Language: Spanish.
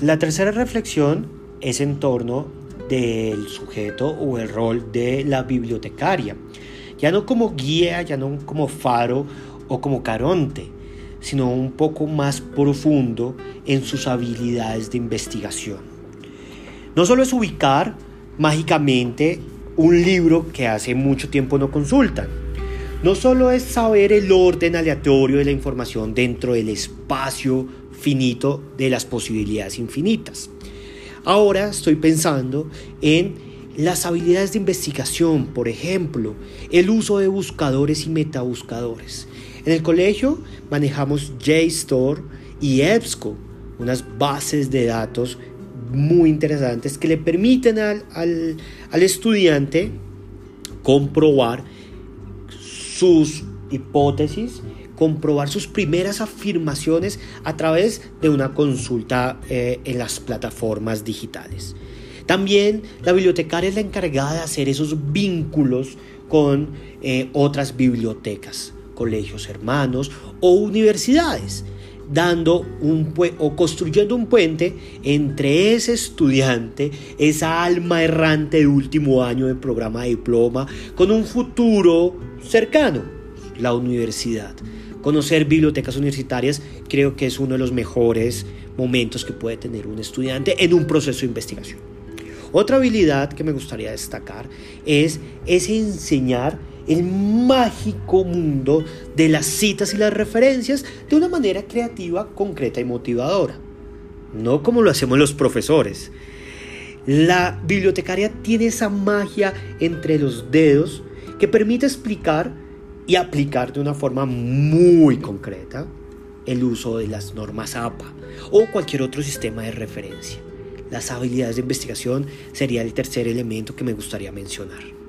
La tercera reflexión es en torno del sujeto o el rol de la bibliotecaria, ya no como guía, ya no como faro o como caronte, sino un poco más profundo en sus habilidades de investigación. No solo es ubicar mágicamente un libro que hace mucho tiempo no consultan, no solo es saber el orden aleatorio de la información dentro del espacio finito de las posibilidades infinitas. Ahora estoy pensando en las habilidades de investigación, por ejemplo, el uso de buscadores y metabuscadores. En el colegio manejamos JSTOR y EBSCO, unas bases de datos muy interesantes que le permiten al, al estudiante comprobar sus hipótesis, comprobar sus primeras afirmaciones a través de una consulta eh, en las plataformas digitales. También la bibliotecaria es la encargada de hacer esos vínculos con eh, otras bibliotecas, colegios hermanos o universidades, dando un o construyendo un puente entre ese estudiante, esa alma errante de último año de programa de diploma, con un futuro cercano, la universidad. Conocer bibliotecas universitarias creo que es uno de los mejores momentos que puede tener un estudiante en un proceso de investigación. Otra habilidad que me gustaría destacar es, es enseñar el mágico mundo de las citas y las referencias de una manera creativa, concreta y motivadora. No como lo hacemos los profesores. La bibliotecaria tiene esa magia entre los dedos que permite explicar y aplicar de una forma muy concreta el uso de las normas APA o cualquier otro sistema de referencia. Las habilidades de investigación sería el tercer elemento que me gustaría mencionar.